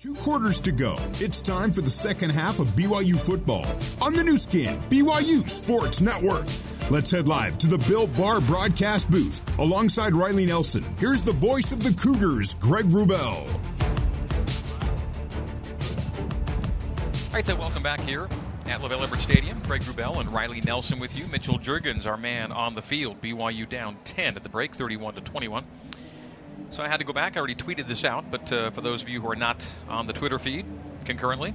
Two quarters to go. It's time for the second half of BYU football on the Nu Skin, BYU Sports Network. Let's head live to the Built Bar broadcast booth alongside Riley Nelson. Here's the voice of the Cougars, Greg Wrubell. All right, so welcome back here at LaVell Edwards Stadium. Greg Wrubell and Riley Nelson with you. Mitchell Juergens, our man on the field. BYU down 10 at the break, 31 to 21. So I had to go back. I already tweeted this out, but uh, for those of you who are not on the Twitter feed concurrently,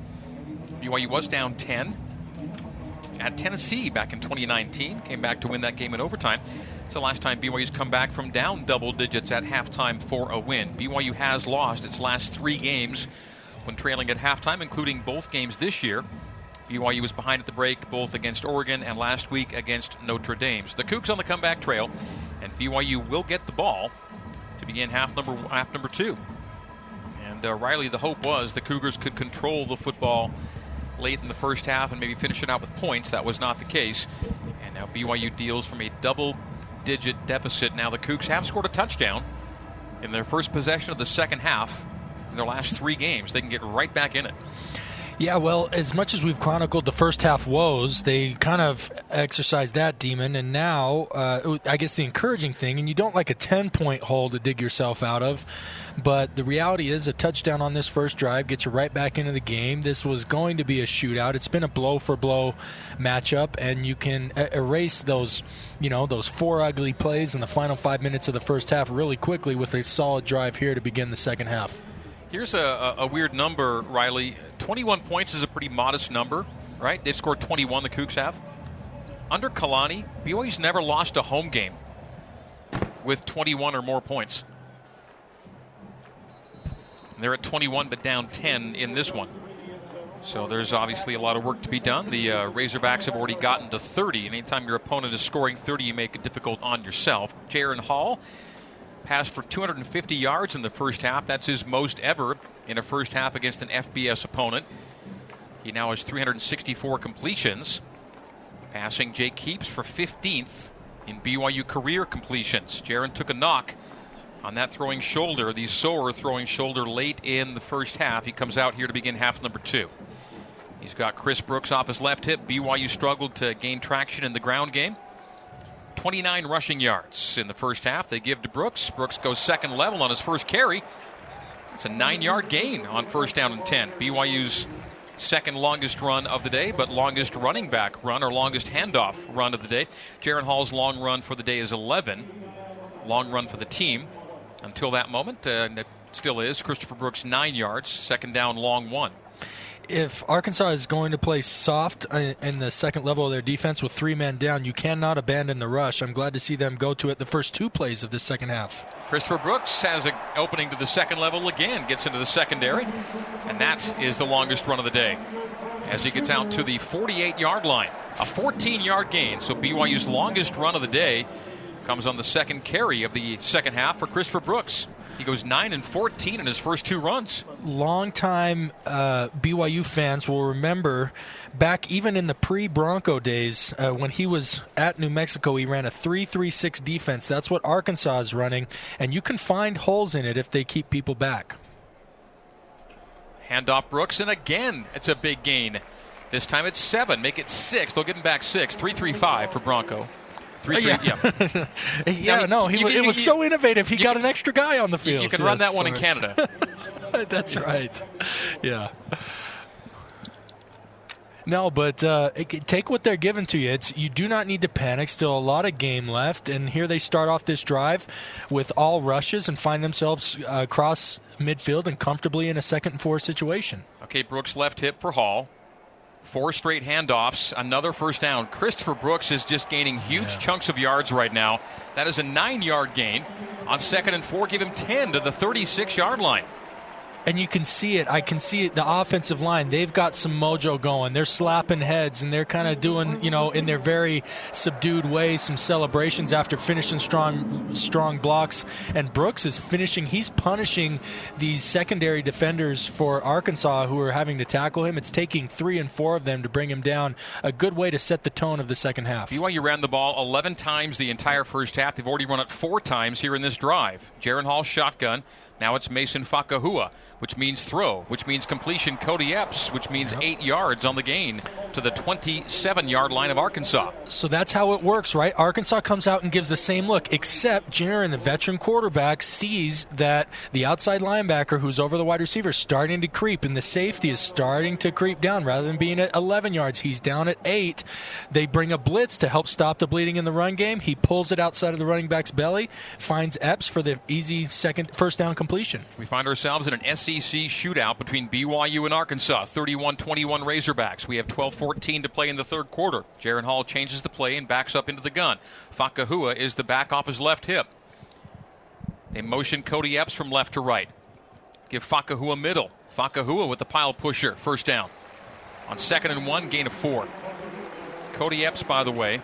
BYU was down 10 at Tennessee back in 2019. Came back to win that game in overtime. It's the last time BYU's come back from down double digits at halftime for a win. BYU has lost its last three games when trailing at halftime, including both games this year. BYU was behind at the break both against Oregon and last week against Notre Dame. So the Cougs on the comeback trail, and BYU will get the ball to begin half number half number two. And uh, Riley, the hope was the Cougars could control the football late in the first half and maybe finish it out with points. That was not the case. And now BYU deals from a double-digit deficit. Now the Cougs have scored a touchdown in their first possession of the second half in their last three games. They can get right back in it. Yeah, well, as much as we've chronicled the first half woes, they kind of exercised that demon, and now uh, I guess the encouraging thing, and you don't like a ten point hole to dig yourself out of, but the reality is a touchdown on this first drive gets you right back into the game. This was going to be a shootout. It's been a blow for blow matchup, and you can erase those, you know, those four ugly plays in the final five minutes of the first half really quickly with a solid drive here to begin the second half. Here's a, a, weird number, Riley. 21 points is a pretty modest number, right? They've scored 21, the Cougs have. Under Kalani, BYU's never lost a home game with 21 or more points. They're at 21 but down 10 in this one. So there's obviously a lot of work to be done. The uh, Razorbacks have already gotten to 30. And anytime your opponent is scoring 30, you make it difficult on yourself. Jaren Hall passed for 250 yards in the first half. That's his most ever in a first half against an FBS opponent. He now has 364 completions. Passing Jake Heaps for 15th in BYU career completions. Jaren took a knock on that throwing shoulder, the sore throwing shoulder late in the first half. He comes out here to begin half number two. He's got Chris Brooks off his left hip. BYU struggled to gain traction in the ground game. 29 rushing yards in the first half. They give to Brooks. Brooks goes second level on his first carry. It's a nine yard gain on first down and 10. BYU's second longest run of the day, but longest running back run or longest handoff run of the day. Jaren Hall's long run for the day is 11. Long run for the team until that moment. Uh, it still is. Christopher Brooks, nine yards. Second down, long one if Arkansas is going to play soft uh, in the second level of their defense with three men down, you cannot abandon the rush. I'm glad to see them go to it the first two plays of the second half. Christopher Brooks has an opening to the second level again, gets into the secondary, and that is the longest run of the day as he gets out to the 48 yard line. A 14 yard gain, so BYU's longest run of the day comes on the second carry of the second half for Christopher Brooks. He goes 9 and 14 in his first two runs. Longtime uh, BYU fans will remember back even in the pre Bronco days uh, when he was at New Mexico, he ran a 3 3 6 defense. That's what Arkansas is running, and you can find holes in it if they keep people back. Handoff Brooks, and again, it's a big gain. This time it's seven. Make it six. They'll get him back six. Three, three, five for Bronco. Three, three, yeah. yeah, now, no, he, you, was, you, it was you, so innovative. He got can, an extra guy on the field. You can run that one in Canada. That's right. Yeah. No, but uh, take what they're giving to you. It's you do not need to panic. Still a lot of game left, and here they start off this drive with all rushes and find themselves uh, across midfield and comfortably in a second and four situation. Okay, Brooks left hip for Hall. Four straight handoffs, another first down. Christopher Brooks is just gaining huge yeah. chunks of yards right now. That is a nine yard gain. On second and four, give him 10 to the 36 yard line and you can see it. I can see it. The offensive line, they've got some mojo going. They're slapping heads and they're kind of doing, you know, in their very subdued way, some celebrations after finishing strong, strong blocks. And Brooks is finishing. He's punishing these secondary defenders for Arkansas who are having to tackle him. It's taking three and four of them to bring him down. A good way to set the tone of the second half. BYU ran the ball 11 times the entire first half. They've already run it four times here in this drive. Jaren Hall shotgun. Now it's Mason Fakahua, which means throw, which means completion. Cody Epps, which means yep. eight yards on the gain to the 27 yard line of Arkansas. So that's how it works, right? Arkansas comes out and gives the same look, except Jaren, the veteran quarterback, sees that the outside linebacker who's over the wide receiver is starting to creep, and the safety is starting to creep down. Rather than being at 11 yards, he's down at eight. They bring a blitz to help stop the bleeding in the run game. He pulls it outside of the running back's belly, finds Epps for the easy second first down completion completion. We find ourselves in an SEC shootout between BYU and Arkansas, 31 21 Razorbacks. We have 12 14 to play in the third quarter. Jaren Hall changes the play and backs up into the gun. Fakahua is the back off his left hip. They motion Cody Epps from left to right. Give Fakahua middle. Fakahua with the pile pusher, first down. On second and one, gain of four. Cody Epps, by the way,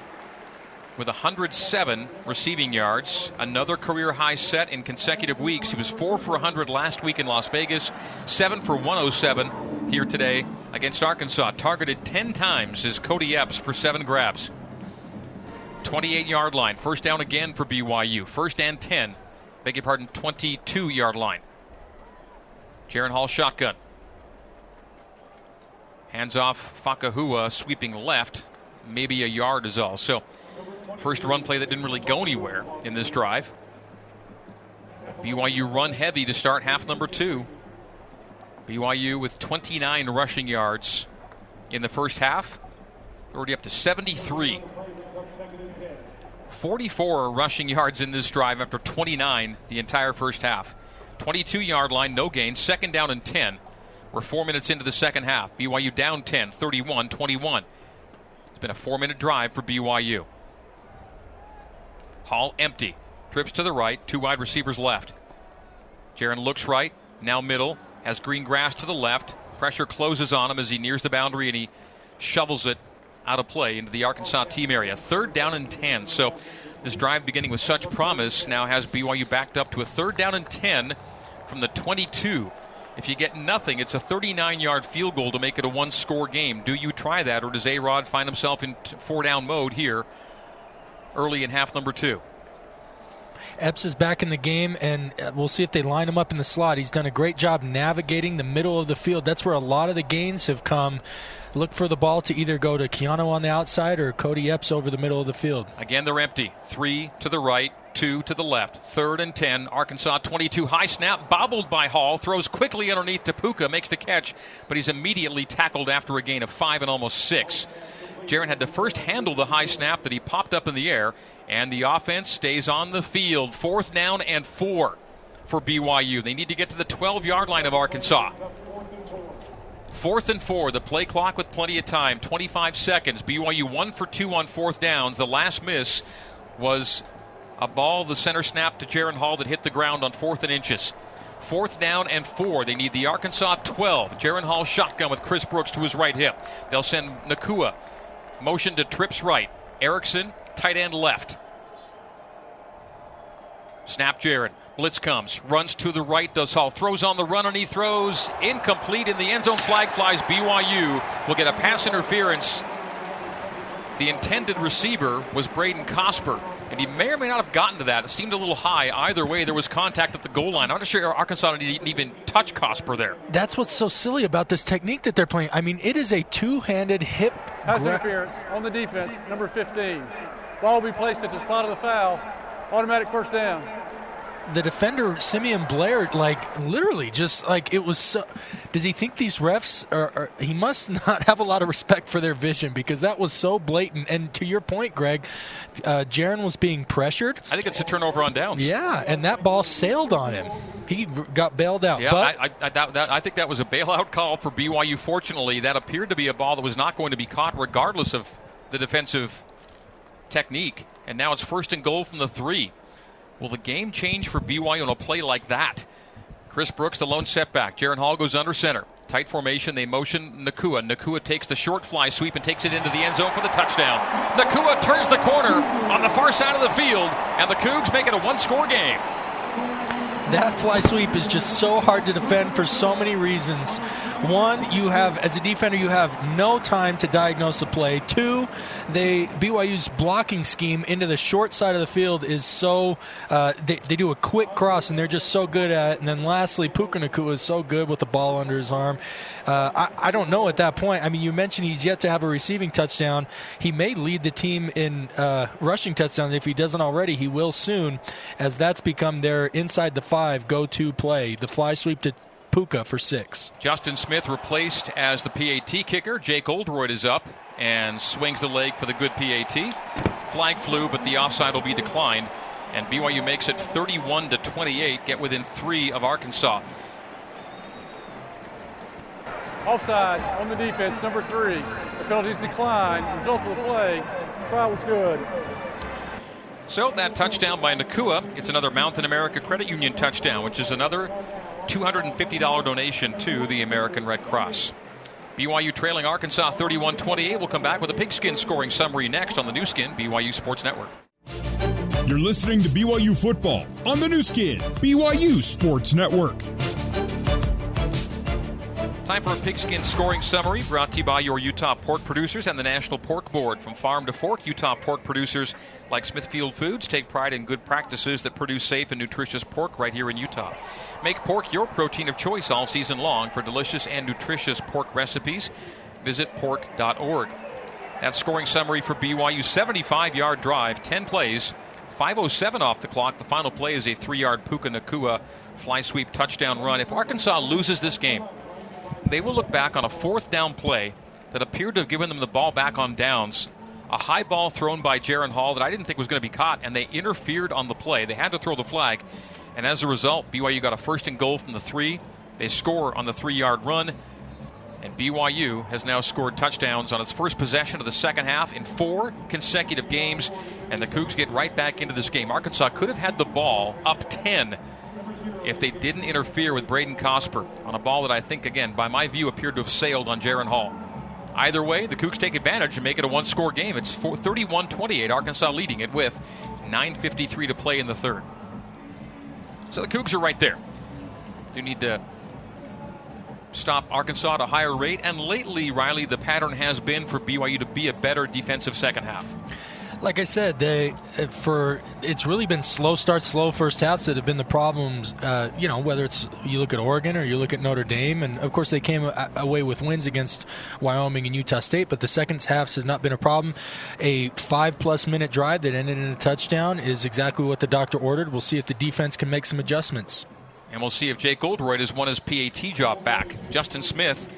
with 107 receiving yards, another career high set in consecutive weeks. He was 4 for 100 last week in Las Vegas, 7 for 107 here today against Arkansas. Targeted 10 times is Cody Epps for 7 grabs. 28 yard line, first down again for BYU. First and 10, beg your pardon, 22 yard line. Jaren Hall shotgun. Hands off Fakahua, sweeping left. Maybe a yard is all. So First run play that didn't really go anywhere in this drive. BYU run heavy to start half number two. BYU with 29 rushing yards in the first half, already up to 73. 44 rushing yards in this drive after 29 the entire first half. 22 yard line, no gain, second down and 10. We're four minutes into the second half. BYU down 10, 31 21. It's been a four minute drive for BYU. Hall empty. Trips to the right, two wide receivers left. Jaren looks right, now middle, has green grass to the left. Pressure closes on him as he nears the boundary and he shovels it out of play into the Arkansas team area. Third down and 10. So this drive beginning with such promise now has BYU backed up to a third down and 10 from the 22. If you get nothing, it's a 39 yard field goal to make it a one score game. Do you try that, or does A Rod find himself in four down mode here early in half number two. Epps is back in the game, and uh, we'll see if they line him up in the slot. He's done a great job navigating the middle of the field. That's where a lot of the gains have come. Look for the ball to either go to Keanu on the outside or Cody Epps over the middle of the field. Again, they're empty. Three to the right, two to the left. Third and 10. Arkansas 22. High snap, bobbled by Hall. Throws quickly underneath to Puka, makes the catch, but he's immediately tackled after a gain of five and almost six. Jaren had to first handle the high snap that he popped up in the air, and the offense stays on the field. Fourth down and four for BYU. They need to get to the 12 yard line of Arkansas. Fourth and four, the play clock with plenty of time, 25 seconds. BYU one for two on fourth downs. The last miss was a ball, the center snap to Jaren Hall that hit the ground on fourth and inches. Fourth down and four. They need the Arkansas 12. Jaren Hall shotgun with Chris Brooks to his right hip. They'll send Nacua Motion to trips right. Erickson, tight end left. Snap Jaren. Blitz comes. Runs to the right. Does Hall. Throws on the run and he throws. Incomplete in the end zone. Flag flies. BYU will get a pass interference. The intended receiver was Braden Cosper and he may or may not have gotten to that. It seemed a little high. Either way, there was contact at the goal line. I'm not sure Arkansas didn't even touch Cosper there. That's what's so silly about this technique that they're playing. I mean, it is a two-handed hip. Pass gra- interference on the defense, number 15. Ball will be placed at the spot of the foul. Automatic first down the defender Simeon Blair, like literally, just like it was. So, does he think these refs are, are, He must not have a lot of respect for their vision because that was so blatant. And to your point, Greg, uh, Jaren was being pressured. I think it's a turnover on downs. Yeah, and that ball sailed on him. He got bailed out. Yeah, but, I, I, that, that, I think that was a bailout call for BYU. Fortunately, that appeared to be a ball that was not going to be caught, regardless of the defensive technique. And now it's first and goal from the three. Will the game change for BYU on a play like that? Chris Brooks, the lone setback. Jaren Hall goes under center. Tight formation. They motion Nacua. Nacua takes the short fly sweep and takes it into the end zone for the touchdown. Nacua turns the corner on the far side of the field, and the Cougs make it a one score game. That fly sweep is just so hard to defend for so many reasons. One, you have as a defender, you have no time to diagnose a play. Two, they BYU's blocking scheme into the short side of the field is so uh, they, they do a quick cross and they're just so good at it. And then lastly, Puka Nacua is so good with the ball under his arm. Uh, I, I don't know at that point. I mean, you mentioned he's yet to have a receiving touchdown. He may lead the team in uh, rushing touchdowns. If he doesn't already, he will soon, as that's become their inside the five go to play. The fly sweep to Puka for six. Justin Smith replaced as the PAT kicker. Jake Oldroyd is up and swings the leg for the good PAT. Flag flew, but the offside will be declined. And BYU makes it 31 to 28, get within three of Arkansas. Offside on the defense, number three. The penalties declined. Result of the play, Trial was good. So that touchdown by Nacua, it's another Mountain America Credit Union touchdown, which is another $250 donation to the American Red Cross. BYU trailing Arkansas 31 28. We'll come back with a pigskin scoring summary next on the Nu Skin, BYU Sports Network. You're listening to BYU football on the Nu Skin, BYU Sports Network. Time for a pigskin scoring summary brought to you by your Utah pork producers and the National Pork Board. From farm to fork, Utah pork producers like Smithfield Foods take pride in good practices that produce safe and nutritious pork right here in Utah. Make pork your protein of choice all season long for delicious and nutritious pork recipes. Visit pork.org. That scoring summary for BYU 75 yard drive, 10 plays, 5.07 off the clock. The final play is a three yard Puka Nacua fly sweep touchdown run. If Arkansas loses this game, they will look back on a fourth down play that appeared to have given them the ball back on downs. A high ball thrown by Jaren Hall that I didn't think was going to be caught, and they interfered on the play. They had to throw the flag, and as a result, BYU got a first and goal from the three. They score on the three yard run, and BYU has now scored touchdowns on its first possession of the second half in four consecutive games, and the Cougs get right back into this game. Arkansas could have had the ball up 10 if they didn't interfere with Braden Cosper on a ball that I think, again, by my view, appeared to have sailed on Jaren Hall. Either way, the Cougs take advantage and make it a one score game. It's 31 28, Arkansas leading it with 9.53 to play in the third. So the Cougs are right there. You need to stop Arkansas at a higher rate, and lately, Riley, the pattern has been for BYU to be a better defensive second half like I said, they uh, for it's really been slow start, slow first halves that have been the problems. Uh, you know, whether it's you look at Oregon or you look at Notre Dame, and of course they came away with wins against Wyoming and Utah State, but the second halves has not been a problem. A five plus minute drive that ended in a touchdown is exactly what the doctor ordered. We'll see if the defense can make some adjustments. And we'll see if Jake Oldroyd has won his PAT job back. Justin Smith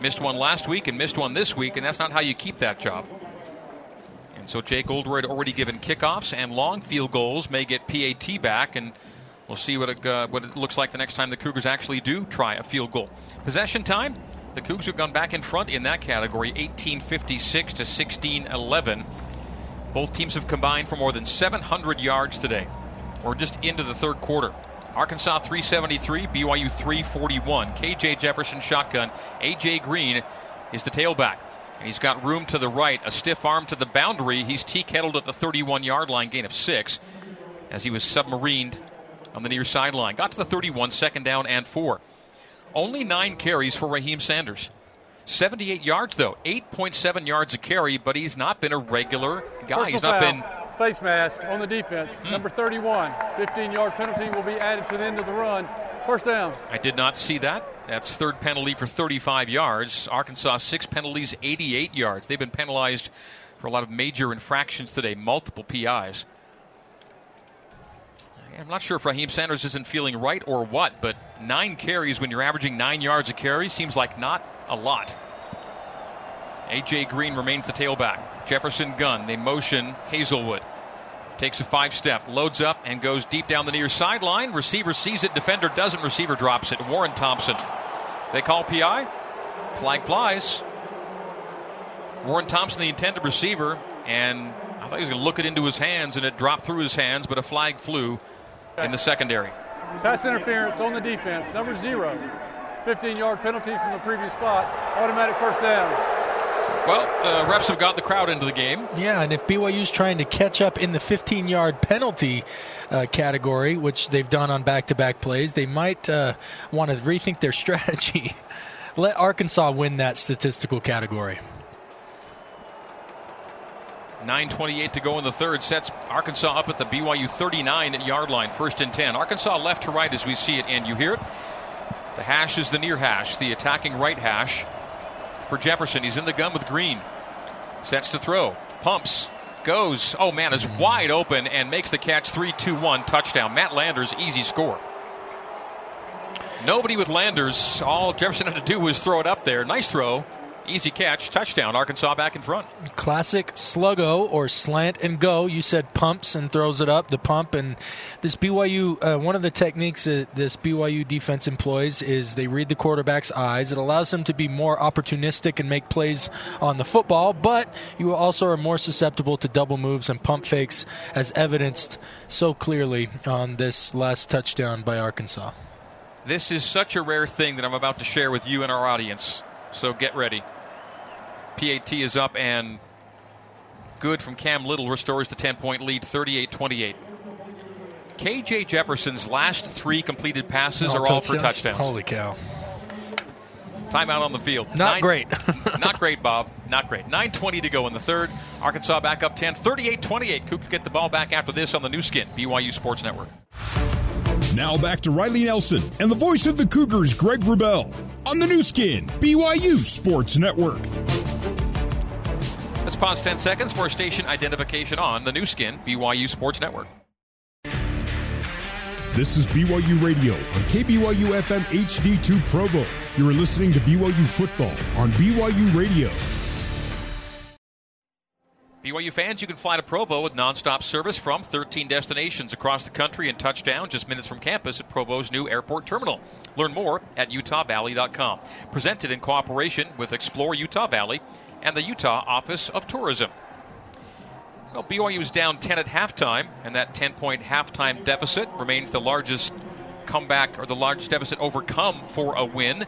missed one last week and missed one this week, and that's not how you keep that job. And so Jake Oldroyd already given kickoffs and long field goals may get PAT back, and we'll see what it, uh, what it looks like the next time the Cougars actually do try a field goal. Possession time, the Cougars have gone back in front in that category, 1856 to 1611. Both teams have combined for more than 700 yards today. We're just into the third quarter. Arkansas 373, BYU 341. KJ Jefferson shotgun. AJ Green is the tailback. And he's got room to the right, a stiff arm to the boundary. He's tea kettled at the 31 yard line, gain of six, as he was submarined on the near sideline. Got to the 31, second down and four. Only nine carries for Raheem Sanders. 78 yards, though. 8.7 yards a carry, but he's not been a regular guy. Personal he's not foul. been. Face mask on the defense. Hmm. Number 31. 15 yard penalty will be added to the end of the run. First down. I did not see that. That's third penalty for 35 yards. Arkansas, six penalties, 88 yards. They've been penalized for a lot of major infractions today, multiple PIs. I'm not sure if Raheem Sanders isn't feeling right or what, but nine carries when you're averaging nine yards a carry seems like not a lot. A.J. Green remains the tailback. Jefferson Gunn, they motion Haselwood. Takes a five step, loads up, and goes deep down the near sideline. Receiver sees it, defender doesn't. Receiver drops it. Warren Thompson. They call PI. Flag flies. Warren Thompson, the intended receiver, and I thought he was going to look it into his hands, and it dropped through his hands, but a flag flew in the secondary. Pass interference on the defense. Number zero. 15 yard penalty from the previous spot. Automatic first down. Well, the refs have got the crowd into the game. Yeah, and if BYU's trying to catch up in the 15 yard penalty uh, category, which they've done on back to back plays, they might uh, want to rethink their strategy. let Arkansas win that statistical category. 9.28 to go in the third. Sets Arkansas up at the BYU 39 yard line, first and 10. Arkansas left to right as we see it, and you hear it. The hash is the near hash, the attacking right hash for Jefferson. He's in the gun with Green. Sets to throw. Pumps. Goes. Oh, man, is mm-hmm. wide open and makes the catch 3 2 1 touchdown. Matt Landers, easy score. Nobody with Landers. All Jefferson had to do was throw it up there. Nice throw. Easy catch, touchdown. Arkansas back in front. Classic sluggo or slant and go. You said pumps and throws it up. The pump and this BYU. Uh, one of the techniques that this BYU defense employs is they read the quarterback's eyes. It allows them to be more opportunistic and make plays on the football, but you also are more susceptible to double moves and pump fakes, as evidenced so clearly on this last touchdown by Arkansas. This is such a rare thing that I'm about to share with you and our audience. So get ready. PAT is up and good from Cam Little restores the 10 point lead 38 28. KJ Jefferson's last three completed passes all are all for touchdowns. Holy cow. Timeout on the field. Not Nine, great. not great, Bob. Not great. 9.20 to go in the third. Arkansas back up 10, 38 28. Cougs get the ball back after this on the Nu Skin, BYU Sports Network. Now back to Riley Nelson and the voice of the Cougars, Greg Wrubell, on the Nu Skin, BYU Sports Network. Let's pause 10 seconds for station identification on the Nu Skin, BYU Sports Network. This is BYU Radio on KBYU FM HD2 Provo. You are listening to BYU Football on BYU Radio. BYU fans, you can fly to Provo with nonstop service from 13 destinations across the country and touchdown just minutes from campus at Provo's new airport terminal. Learn more at utahvalley.com. Presented in cooperation with Explore Utah Valley and the Utah Office of Tourism. Well, BYU is down 10 at halftime, and that 10 point halftime deficit remains the largest comeback or the largest deficit overcome for a win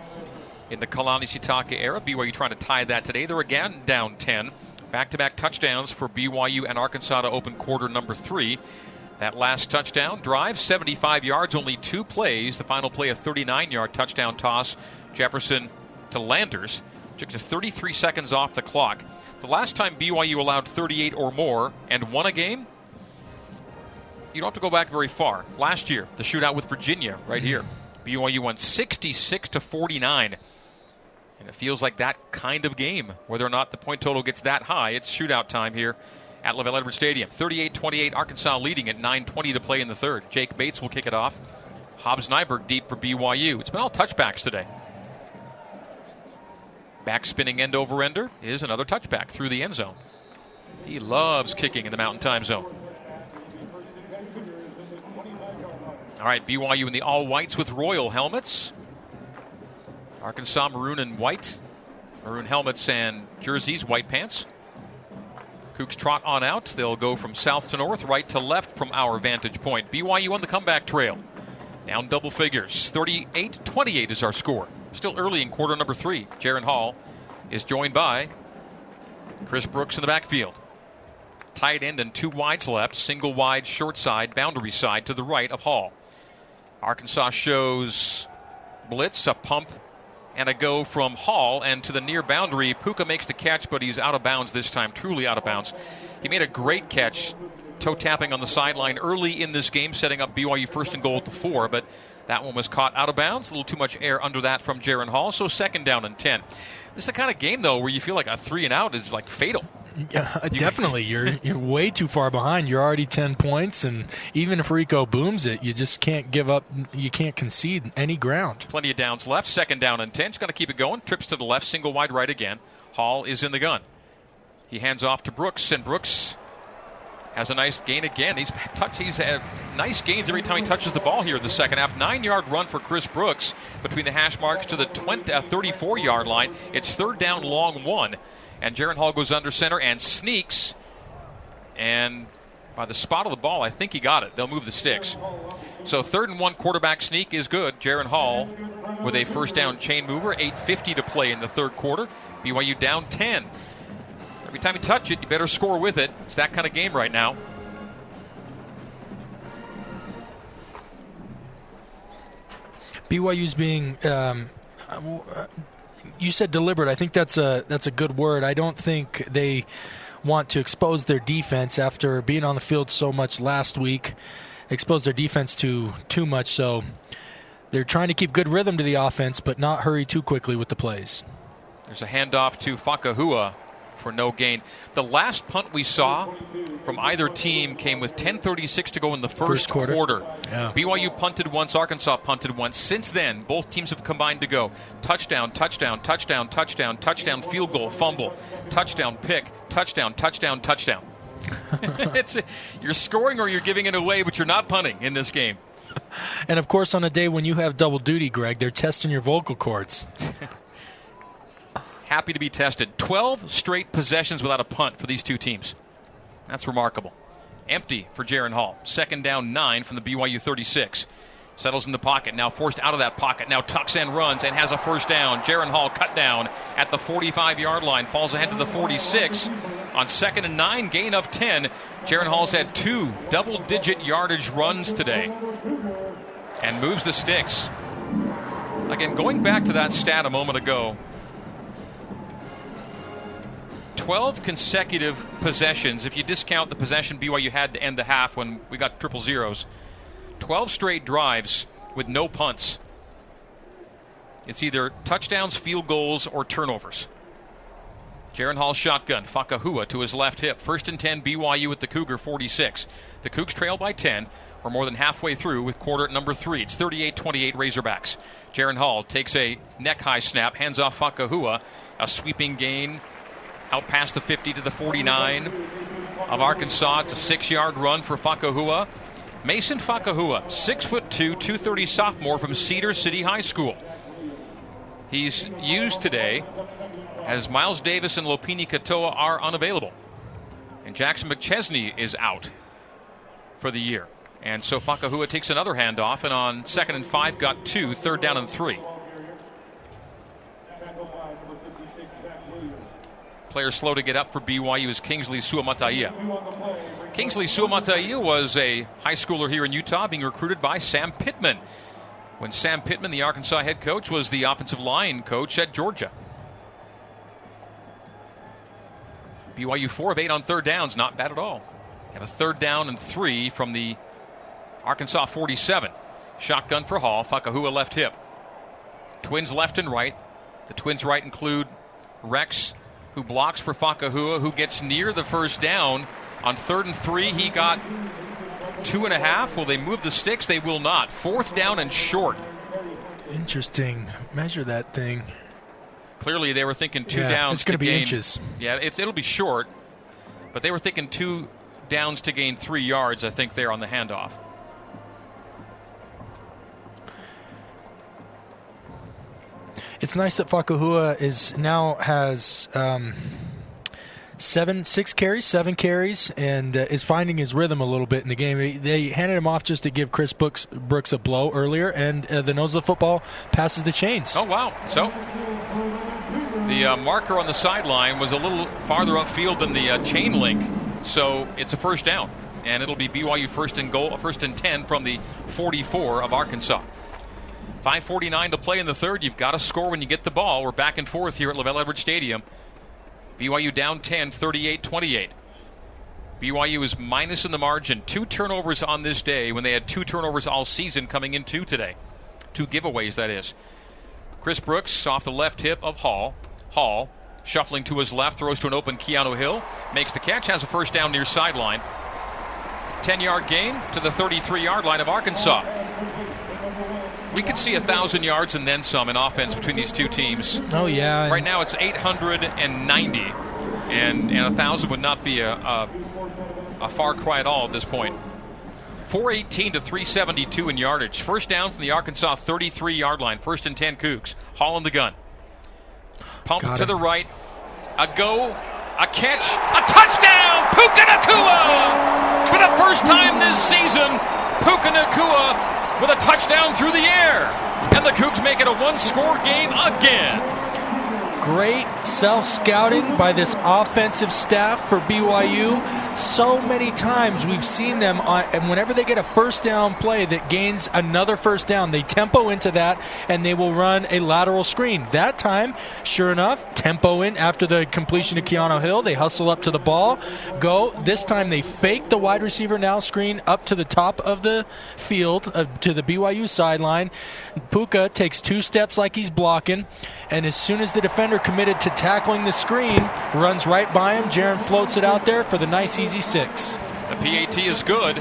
in the Kalani Sitake era. BYU trying to tie that today. They're again down 10. Back to back touchdowns for BYU and Arkansas to open quarter number three. That last touchdown drive, 75 yards, only two plays. The final play, a 39 yard touchdown toss. Jefferson to Landers. Took just 33 seconds off the clock. The last time BYU allowed 38 or more and won a game, you don't have to go back very far. Last year, the shootout with Virginia, right here. BYU won 66 to 49. And it feels like that kind of game. Whether or not the point total gets that high, it's shootout time here at LaVell Edwards Stadium. 38 28, Arkansas leading at 9.20 to play in the third. Jake Bates will kick it off. Hobbs Nyberg deep for BYU. It's been all touchbacks today. Back spinning end over ender is another touchback through the end zone. He loves kicking in the Mountain Time Zone. All right, BYU in the all whites with royal helmets. Arkansas maroon and white. Maroon helmets and jerseys, white pants. Cougs trot on out. They'll go from south to north, right to left from our vantage point. BYU on the comeback trail. Down double figures. 38 28 is our score. Still early in quarter number three. Jaren Hall is joined by Chris Brooks in the backfield. Tight end and two wides left. Single wide, short side, boundary side to the right of Hall. Arkansas shows blitz, a pump and a go from Hall and to the near boundary. Puka makes the catch, but he's out of bounds this time, truly out of bounds. He made a great catch, toe tapping on the sideline early in this game, setting up BYU first and goal at the four, but that one was caught out of bounds. A little too much air under that from Jaren Hall, so second down and 10. This is the kind of game, though, where you feel like a three and out is like fatal. Yeah, definitely. You're you're way too far behind. You're already ten points, and even if Rico booms it, you just can't give up. You can't concede any ground. Plenty of downs left. Second down and ten. He's going to keep it going. Trips to the left, single wide right again. Hall is in the gun. He hands off to Brooks, and Brooks has a nice gain again. He's touch. He's had nice gains every time he touches the ball here in the second half. Nine-yard run for Chris Brooks between the hash marks to the 20, uh, 34-yard line. It's third down, long one. And Jaren Hall goes under center and sneaks. And by the spot of the ball, I think he got it. They'll move the sticks. So third and one quarterback sneak is good. Jaren Hall with a first down chain mover. 8.50 to play in the third quarter. BYU down 10. Every time you touch it, you better score with it. It's that kind of game right now. BYU's being um, you said deliberate. I think that's a that's a good word. I don't think they want to expose their defense after being on the field so much last week. Expose their defense to too much, so they're trying to keep good rhythm to the offense, but not hurry too quickly with the plays. There's a handoff to Fakahua for no gain. The last punt we saw from either team came with 10:36 to go in the first, First quarter. quarter. Yeah. BYU punted once, Arkansas punted once. Since then, both teams have combined to go touchdown, touchdown, touchdown, touchdown, touchdown, field goal, fumble, touchdown, pick, touchdown, touchdown, touchdown. it's you're scoring or you're giving it away, but you're not punting in this game. And of course, on a day when you have double duty, Greg, they're testing your vocal cords. happy to be tested. 12 straight possessions without a punt for these two teams. That's remarkable. Empty for Jaren Hall. Second down, nine from the BYU 36. Settles in the pocket, now forced out of that pocket, now tucks and runs and has a first down. Jaren Hall cut down at the 45 yard line, falls ahead to the 46. On second and nine, gain of 10. Jaren Hall's had two double digit yardage runs today and moves the sticks. Again, going back to that stat a moment ago, 12 consecutive possessions. If you discount the possession BYU had to end the half when we got triple zeros, 12 straight drives with no punts. It's either touchdowns, field goals, or turnovers. Jaren Hall shotgun. Fakahua to his left hip. First and 10, BYU at the Cougar 46. The Cougs trail by 10. We're more than halfway through with quarter number three. It's 38 28 Razorbacks. Jaren Hall takes a neck high snap, hands off Fakahua. A sweeping gain out past the 50 to the 49 of Arkansas. It's a six yard run for Fakahua. Mason Fakahua, six foot two, 230 sophomore from Cedar City High School. He's used today as Miles Davis and Lopini Katoa are unavailable. And Jackson McChesney is out for the year. And so Fakahua takes another handoff, and on second and five, got two, third down and three. Player slow to get up for BYU is Kingsley Suamataia. Kingsley Suamataia was a high schooler here in Utah being recruited by Sam Pittman. When Sam Pittman, the Arkansas head coach, was the offensive line coach at Georgia. BYU 4 of 8 on third downs, not bad at all. Have a third down and three from the Arkansas 47. Shotgun for Hall, Fakahua left hip. Twins left and right. The Twins right include Rex, who blocks for Fakahua, who gets near the first down. On third and three, he got two and a half. Will they move the sticks? They will not. Fourth down and short. Interesting. Measure that thing. Clearly, they were thinking two Yeah, downs. it's gonna to be gain- inches. Yeah, it's, it'll be short, but they were thinking two downs to gain three yards. I think there on the handoff. It's nice that Fakahua is now has um, seven, six carries, seven carries, and uh, is finding his rhythm a little bit in the game. They handed him off just to give Chris Brooks, Brooks a blow earlier, and uh, the nose of the football passes the chains. Oh wow! So the uh, marker on the sideline was a little farther upfield than the uh, chain link, so it's a first down, and it'll be BYU first and goal, first and ten from the 44 of Arkansas. 5:49 to play in the third. You've got to score when you get the ball. We're back and forth here at LaVell Edwards Stadium. BYU down 10, 38-28. BYU is minus in the margin. Two turnovers on this day when they had two turnovers all season coming in two today. Two giveaways, that is. Chris Brooks off the left hip of Hall. Hall shuffling to his left, throws to an open Keanu Hill, makes the catch, has a first down near sideline. 10 yard gain to the 33 yard line of Arkansas. We could see a thousand yards and then some in offense between these two teams. Oh yeah, Right now it's 890, and and a thousand would not be a, a a far cry at all at this point. 418 to 372 in yardage. First down from the Arkansas 33 yard line. First and 10 Cougs. Hauling the gun. Pump Got to him. the right. A go. A catch. A touchdown. Puka Nacua. For the first time this season, Puka Nacua with a touchdown through the air. And the Cougs make it a one score game again. Great self scouting by this offensive staff for BYU. So many times we've seen them, on, and whenever they get a first down play that gains another first down, they tempo into that and they will run a lateral screen. That time, sure enough, tempo in after the completion of Keanu Hill. They hustle up to the ball, go. This time they fake the wide receiver now screen up to the top of the field, uh, to the BYU sideline. Puka takes two steps like he's blocking, and as soon as the defender committed to tackling the screen, runs right by him. Jaren floats it out there for the nice, easy six. The PAT is good.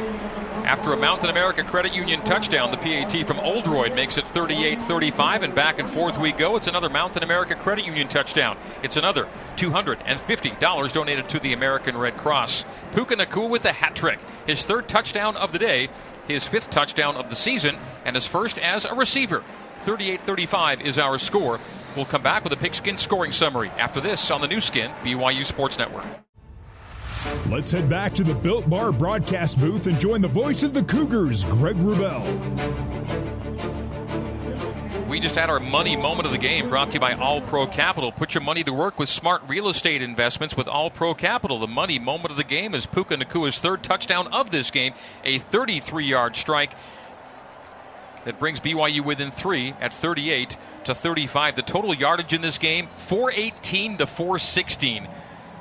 After a Mountain America Credit Union touchdown, the PAT from Oldroyd makes it 38 35, and back and forth we go. It's another Mountain America Credit Union touchdown. It's another $250 donated to the American Red Cross. Puka Nacua with the hat trick. His third touchdown of the day, his fifth touchdown of the season, and his first as a receiver. 38 35 is our score. We'll come back with a pigskin scoring summary after this on the Nu Skin, BYU Sports Network. Let's head back to the Built Bar broadcast booth and join the voice of the Cougars, Greg Wrubell. We just had our money moment of the game brought to you by All Pro Capital. Put your money to work with smart real estate investments with All Pro Capital. The money moment of the game is Puka Nacua's third touchdown of this game, a 33 yard strike that brings BYU within three at 38 to 35. The total yardage in this game 418 to 416.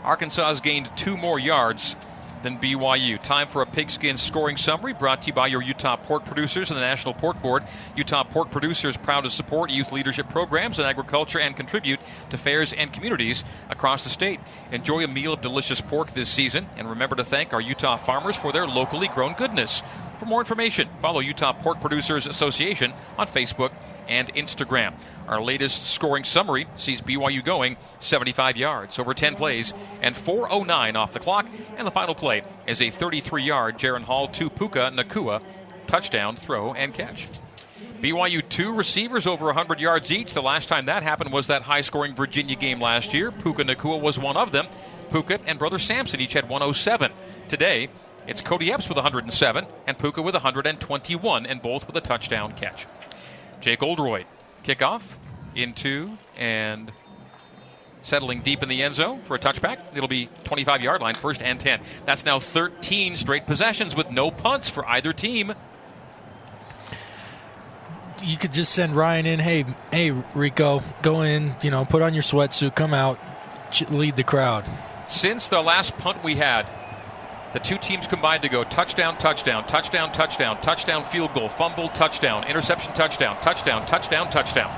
Arkansas has gained two more yards than BYU. Time for a pigskin scoring summary brought to you by your Utah pork producers and the National Pork Board. Utah pork producers proud to support youth leadership programs in agriculture and contribute to fairs and communities across the state. Enjoy a meal of delicious pork this season and remember to thank our Utah farmers for their locally grown goodness. For more information, follow Utah Pork Producers Association on Facebook and Instagram. Our latest scoring summary sees BYU going 75 yards over 10 plays and 4.09 off the clock. And the final play is a 33 yard Jaren Hall to Puka Nacua touchdown throw and catch. BYU two receivers over 100 yards each. The last time that happened was that high scoring Virginia game last year. Puka Nacua was one of them. Puka and brother Samson each had 107. Today, it's Cody Epps with 107 and Puka with 121, and both with a touchdown catch. Jake Oldroyd, kickoff into and settling deep in the end zone for a touchback. It'll be 25 yard line, first and 10. That's now 13 straight possessions with no punts for either team. You could just send Ryan in. Hey, hey, Rico, go in. You know, put on your sweatsuit, come out, lead the crowd. Since the last punt we had, the two teams combined to go touchdown, touchdown, touchdown, touchdown, touchdown, field goal, fumble, touchdown, interception, touchdown, touchdown, touchdown, touchdown.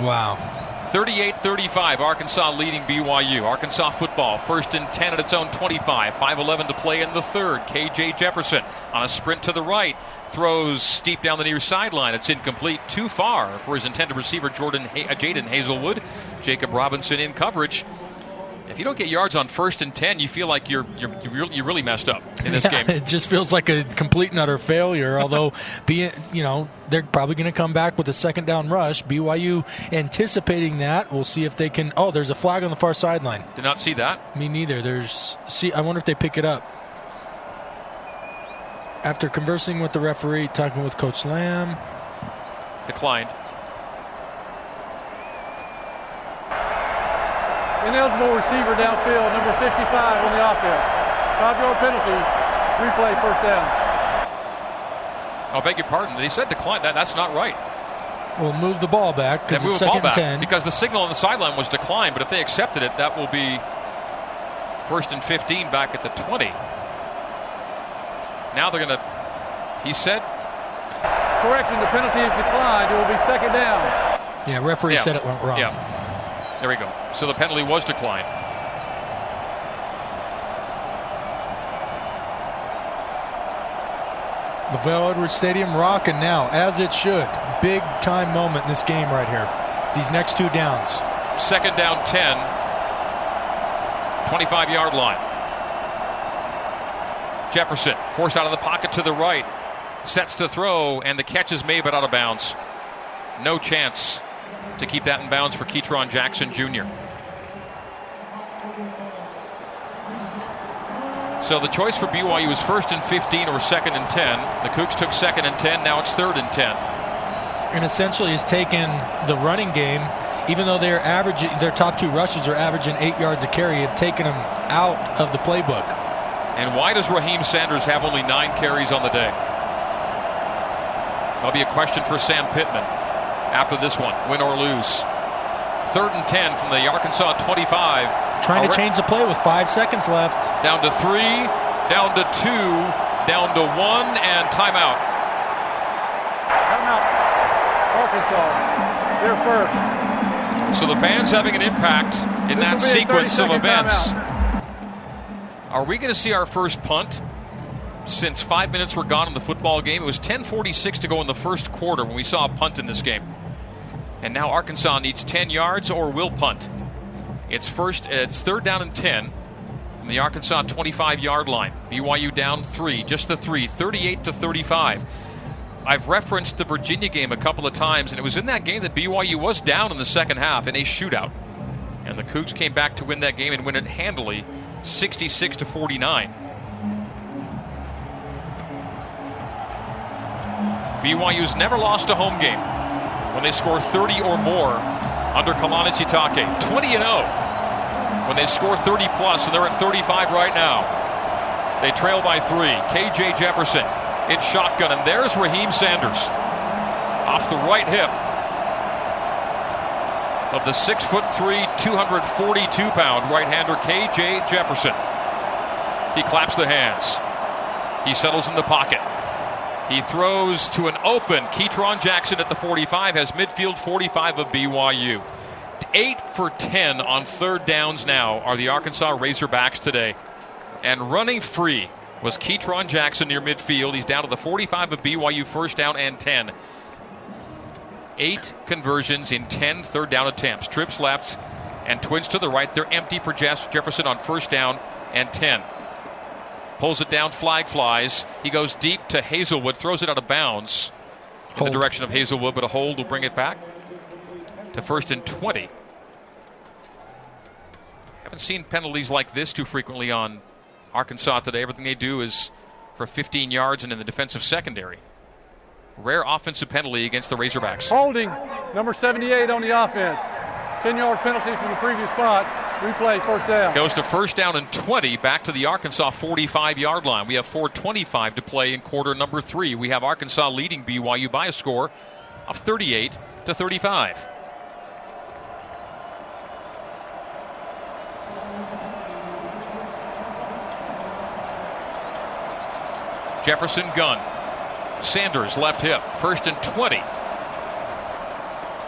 Wow. 38 35, Arkansas leading BYU. Arkansas football, first and 10 at its own 25. 5 11 to play in the third. KJ Jefferson on a sprint to the right. Throws steep down the near sideline. It's incomplete, too far for his intended receiver, Jordan ha- Jadon Haselwood. Jacob Robinson in coverage. If you don't get yards on first and ten, you feel like you're you're you're really messed up in this yeah, game. It just feels like a complete and utter failure. Although, being you know they're probably going to come back with a second down rush. BYU anticipating that. We'll see if they can. Oh, there's a flag on the far sideline. Did not see that. Me neither. There's see. I wonder if they pick it up. After conversing with the referee, talking with Coach Lamb, declined. Ineligible receiver downfield, number 55 on the offense. Five yard penalty, replay first down. I beg your pardon. They said decline. That, that's not right. We'll move the ball back because it's second back 10. Because the signal on the sideline was declined, but if they accepted it, that will be first and 15 back at the 20. Now they're going to, he said. Correction, the penalty is declined. It will be second down. Yeah, referee yeah. said it went wrong. Yeah. There we go. So the penalty was declined. LaVell Edwards Stadium rocking now, as it should. Big time moment in this game right here. These next two downs. Second down 10, 25 yard line. Jefferson forced out of the pocket to the right, sets to throw, and the catch is made but out of bounds. No chance to keep that in bounds for Ketron Jackson Jr. So the choice for BYU is first and 15 or second and 10. The Cougs took second and 10. Now it's third and 10. And essentially has taken the running game even though they're averaging, their top two rushers are averaging eight yards a carry, have taken them out of the playbook. And why does Raheem Sanders have only nine carries on the day? That'll be a question for Sam Pittman after this one, win or lose. Third and 10 from the Arkansas 25. Trying to change the play with five seconds left. Down to three, down to two, down to one, and timeout. Timeout. Arkansas. They're first. So the fans having an impact in that This will be a sequence of events. timeout. Are we going to see our first punt since five minutes were gone in the football game? It was 10:46 to go in the first quarter when we saw a punt in this game, and now Arkansas needs 10 yards or will punt. It's first. It's third down and 10 from the Arkansas 25-yard line. BYU down three, just the three, 38 to 35. I've referenced the Virginia game a couple of times, and it was in that game that BYU was down in the second half in a shootout. And the Cougs came back to win that game and win it handily, 66 to 49. BYU's never lost a home game when they score 30 or more under Kalani Sitake. 20 and 0 when they score 30 plus, and they're at 35 right now. They trail by three. KJ Jefferson in shotgun, and there's Raheem Sanders off the right hip of the six foot three, 242 pound right hander KJ Jefferson. He claps the hands. He settles in the pocket. He throws to an open. Ketron Jackson at the 45 has midfield 45 of BYU. Eight for 10 on third downs now are the Arkansas Razorbacks today. And running free was Ketron Jackson near midfield. He's down to the 45 of BYU, first down and 10. Eight conversions in 10 third down attempts. Trips left and twins to the right. They're empty for Jeff Jefferson on first down and 10. Pulls it down, flag flies. He goes deep to Haselwood, throws it out of bounds in Hold. the direction of Haselwood, but a hold will bring it back to first and 20. Haven't seen penalties like this too frequently on Arkansas today. Everything they do is for 15 yards and in the defensive secondary. Rare offensive penalty against the Razorbacks. Holding number 78 on the offense. 10 yard penalty from the previous spot. Replay first down. Goes to first down and 20 back to the Arkansas 45 yard line. We have 4.25 to play in quarter number three. We have Arkansas leading BYU by a score of 38 to 35. Jefferson gun. Sanders left hip. First and 20.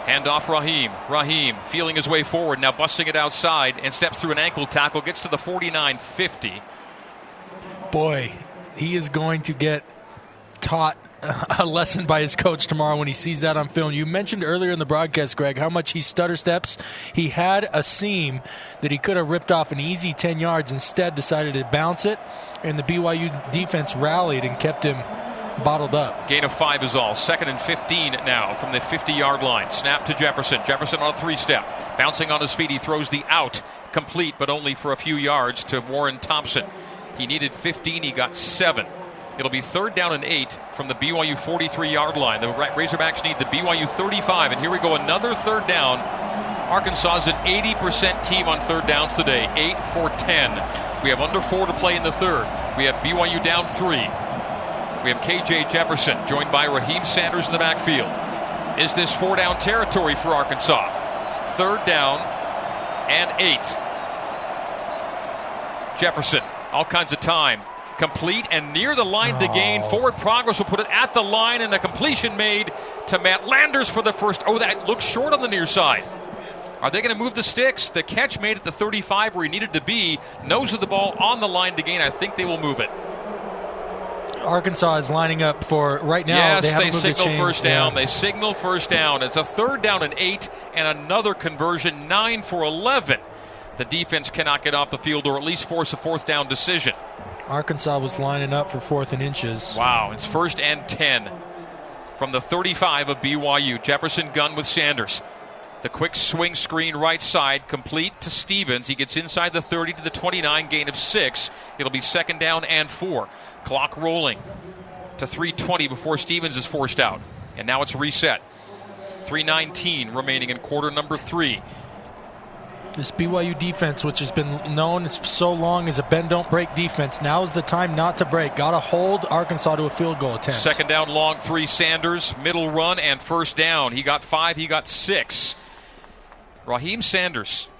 Hand off Raheem. Raheem feeling his way forward, now busting it outside and steps through an ankle tackle, gets to the 49 50. Boy, he is going to get taught a lesson by his coach tomorrow when he sees that on film. You mentioned earlier in the broadcast, Greg, how much he stutter steps. He had a seam that he could have ripped off an easy 10 yards, instead, decided to bounce it, and the BYU defense rallied and kept him bottled up. Gain of five is all. Second and 15 now from the 50 yard line. Snap to Jefferson. Jefferson on a three step. Bouncing on his feet. He throws the out. Complete, but only for a few yards to Warren Thompson. He needed 15. He got seven. It'll be third down and eight from the BYU 43 yard line. The Razorbacks need the BYU 35. And here we go. Another third down. Arkansas is an 80% team on third downs today. 8 for 10. We have under four to play in the third. We have BYU down three. We have KJ Jefferson joined by Raheem Sanders in the backfield. Is this four down territory for Arkansas? Third down and eight. Jefferson, all kinds of time. Complete and near the line to gain. Oh. Forward progress will put it at the line, and the completion made to Matt Landers for the first. Oh, that looks short on the near side. Are they going to move the sticks? The catch made at the 35 where he needed to be. Nose of the ball on the line to gain. I think they will move it. Arkansas is lining up for right now. yes, they, they, haven't moved the signal first down. Yeah. They signal first down. It's a third down and eight, and another conversion, nine for 11. The defense cannot get off the field or at least force a fourth down decision. Arkansas was lining up for fourth and inches. Wow, it's first and 10 from the 35 of BYU. Jefferson gun with Sanders. The quick swing screen right side complete to Stephens. He gets inside the 30 to the 29, gain of six. It'll be second down and four. Clock rolling to 320 before Stephens is forced out. And now it's reset. 319 remaining in quarter number three. This BYU defense, which has been known so long as a bend don't break defense, now is the time not to break. Got to hold Arkansas to a field goal attempt. Second down, long three, Sanders, middle run, and first down. He got five, he got six. Raheem Sanders,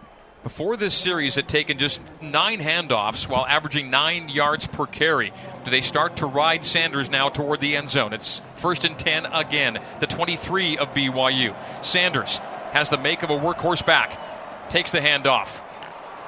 before this series, had taken just nine handoffs while averaging nine yards per carry. Do they start to ride Sanders now toward the end zone? It's first and 10 again, the 23 of BYU. Sanders has the make of a workhorse back takes the handoff.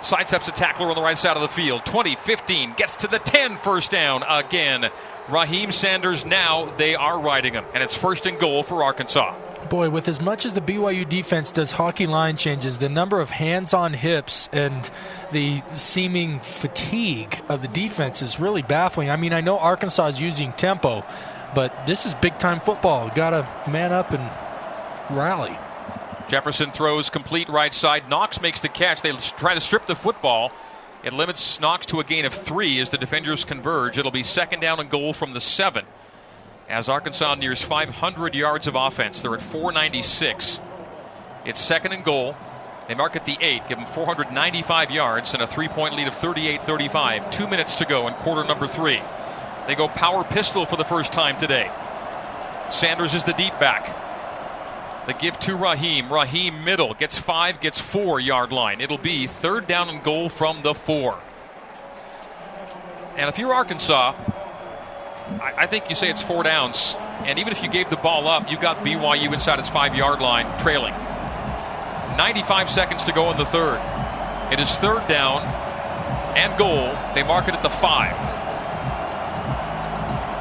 Sidesteps a tackler on the right side of the field. 20 15 gets to the 10 first down again. Raheem Sanders now they are riding him, and it's first and goal for Arkansas. Boy, with as much as the BYU defense does hockey line changes, the number of hands on hips and the seeming fatigue of the defense is really baffling. I mean, I know Arkansas is using tempo, but this is big time football. Got to man up and rally. Jefferson throws complete right side. Knox makes the catch. They try to strip the football. It limits Knox to a gain of three as the defenders converge. It'll be second down and goal from the seven. As Arkansas nears 500 yards of offense, they're at 496. It's second and goal. They mark at the eight, give them 495 yards and a three point lead of 38 35. Two minutes to go in quarter number three. They go power pistol for the first time today. Sanders is the deep back. The give to Raheem. Raheem middle gets five, gets four yard line. It'll be third down and goal from the four. And if you're Arkansas, I, I think you say it's four downs. And even if you gave the ball up, you've got BYU inside its five yard line trailing. 95 seconds to go in the third. It is third down and goal. They mark it at the five.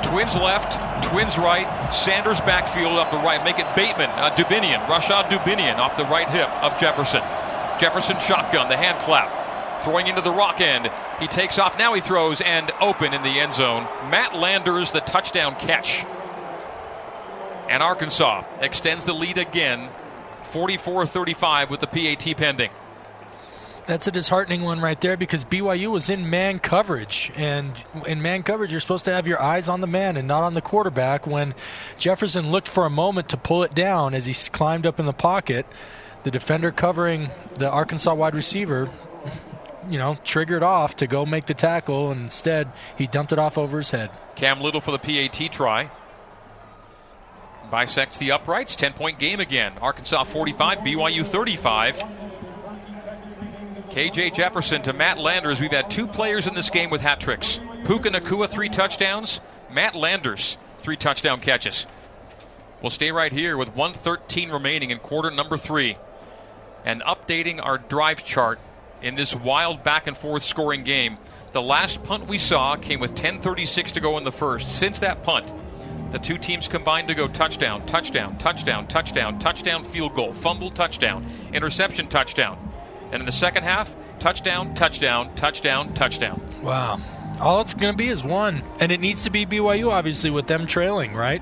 Twins left, Twins right. Sanders backfield off the right. Make it Bateman, uh, Dubinion, Rashod Dubinion off the right hip of Jefferson. Jefferson shotgun, the hand clap. Throwing into the rock end. He takes off. Now he throws and open in the end zone. Matt Landers, the touchdown catch. And Arkansas extends the lead again, 44 35 with the PAT pending. That's a disheartening one right there because BYU was in man coverage. And in man coverage, you're supposed to have your eyes on the man and not on the quarterback. When Jefferson looked for a moment to pull it down as he climbed up in the pocket, the defender covering the Arkansas wide receiver, you know, triggered off to go make the tackle. And instead, he dumped it off over his head. Cam Little for the PAT try. Bisects the uprights. 10 point game again. Arkansas 45, BYU 35. KJ Jefferson to Matt Landers. We've had two players in this game with hat tricks. Puka Nacua, three touchdowns. Matt Landers, three touchdown catches. We'll stay right here with 113 remaining in quarter number three. And updating our drive chart in this wild back and forth scoring game. The last punt we saw came with 10.36 to go in the first. Since that punt, the two teams combined to go touchdown, touchdown, touchdown, touchdown, touchdown, field goal, fumble, touchdown, interception, touchdown. And in the second half, touchdown, touchdown, touchdown, touchdown. Wow. All it's going to be is one. And it needs to be BYU, obviously, with them trailing, right?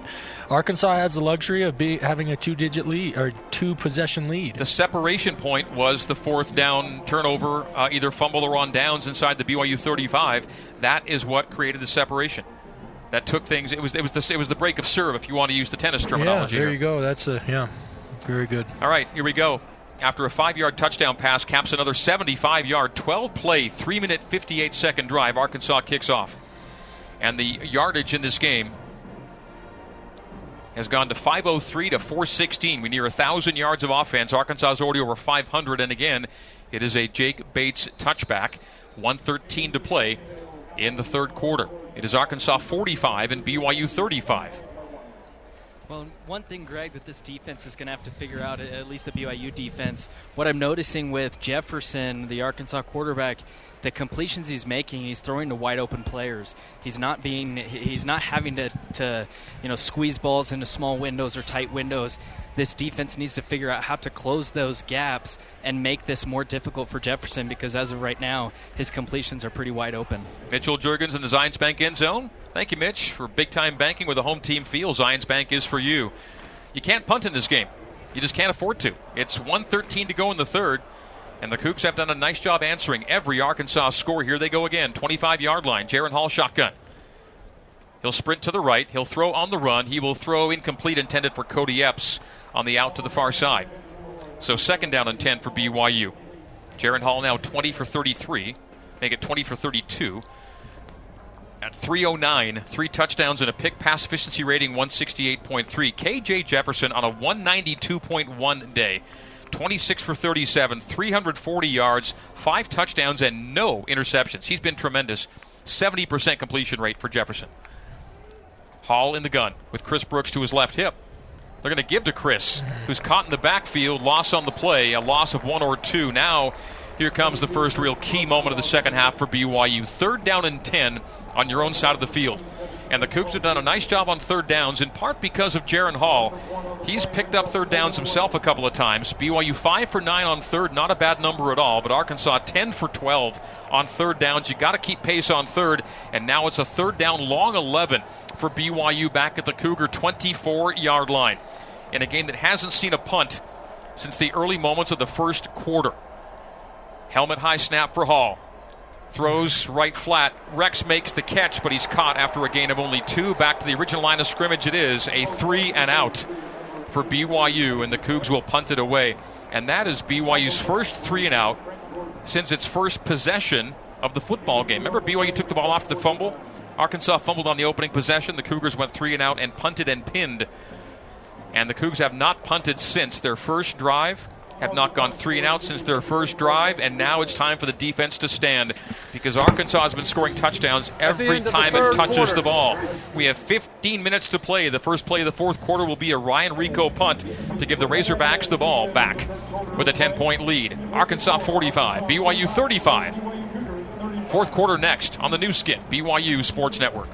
Arkansas has the luxury of be, having a two digit lead or two possession lead. The separation point was the fourth down turnover, uh, either fumble or on downs inside the BYU 35. That is what created the separation. That took things. It was it was the it was the break of serve, if you want to use the tennis terminology. Yeah, there here. you go. That's a yeah, very good. All right, here we go after a five yard touchdown pass, caps another 75 yard, 12 play, 3 minute, 58 second drive. Arkansas kicks off. And the yardage in this game has gone to 503 to 416. We near 1,000 yards of offense. Arkansas is already over 500. And again, it is a Jake Bates touchback. 113 to play in the third quarter. It is Arkansas 45 and BYU 35. Well, one thing, Greg, that this defense is going to have to figure out, at least the BYU defense, what I'm noticing with Jefferson, the Arkansas quarterback, the completions he's making, he's throwing to wide open players. He's not being, he's not having to, to, you know, squeeze balls into small windows or tight windows. This defense needs to figure out how to close those gaps and make this more difficult for Jefferson because as of right now, his completions are pretty wide open. Mitchell Juergens in the Zions Bank end zone. Thank you, Mitch, for big time banking with a home team feel. Zions Bank is for you. You can't punt in this game. You just can't afford to. It's 113 to go in the third. And the Cougs have done a nice job answering every Arkansas score. Here they go again. 25 yard line. Jaren Hall shotgun. He'll sprint to the right. He'll throw on the run. He will throw incomplete intended for Cody Epps on the out to the far side. So second down and 10 for BYU. Jaren Hall now 20 for 33. Make it 20 for 32. At 309, three touchdowns and a pick, pass efficiency rating 168.3. KJ Jefferson on a 192.1 day. 26 for 37, 340 yards, five touchdowns, and no interceptions. He's been tremendous. 70% completion rate for Jefferson. Hall in the gun with Chris Brooks to his left hip. They're going to give to Chris, who's caught in the backfield, loss on the play, a loss of one or two. Now, here comes the first real key moment of the second half for BYU. Third down and 10 on your own side of the field. And the Cougs have done a nice job on third downs, in part because of Jaren Hall. He's picked up third downs himself a couple of times. BYU 5 for 9 on third, not a bad number at all, but Arkansas 10 for 12 on third downs. you got to keep pace on third, and now it's a third down long 11 for BYU back at the Cougar 24 yard line in a game that hasn't seen a punt since the early moments of the first quarter. Helmet high snap for Hall. Throws right flat. Rex makes the catch, but he's caught after a gain of only two. Back to the original line of scrimmage, it is a three and out for BYU, and the Cougs will punt it away. And that is BYU's first three and out since its first possession of the football game. Remember, BYU took the ball off the fumble? Arkansas fumbled on the opening possession. The Cougars went three and out and punted and pinned. And the Cougs have not punted since their first drive have not gone three and out since their first drive, and now it's time for the defense to stand because Arkansas has been scoring touchdowns every time it touches quarter. the ball. We have 15 minutes to play. The first play of the fourth quarter will be a Ryan Rehkow punt to give the Razorbacks the ball back with a 10 point lead. Arkansas 45, BYU 35. Fourth quarter next on the Nu Skin, BYU Sports Network.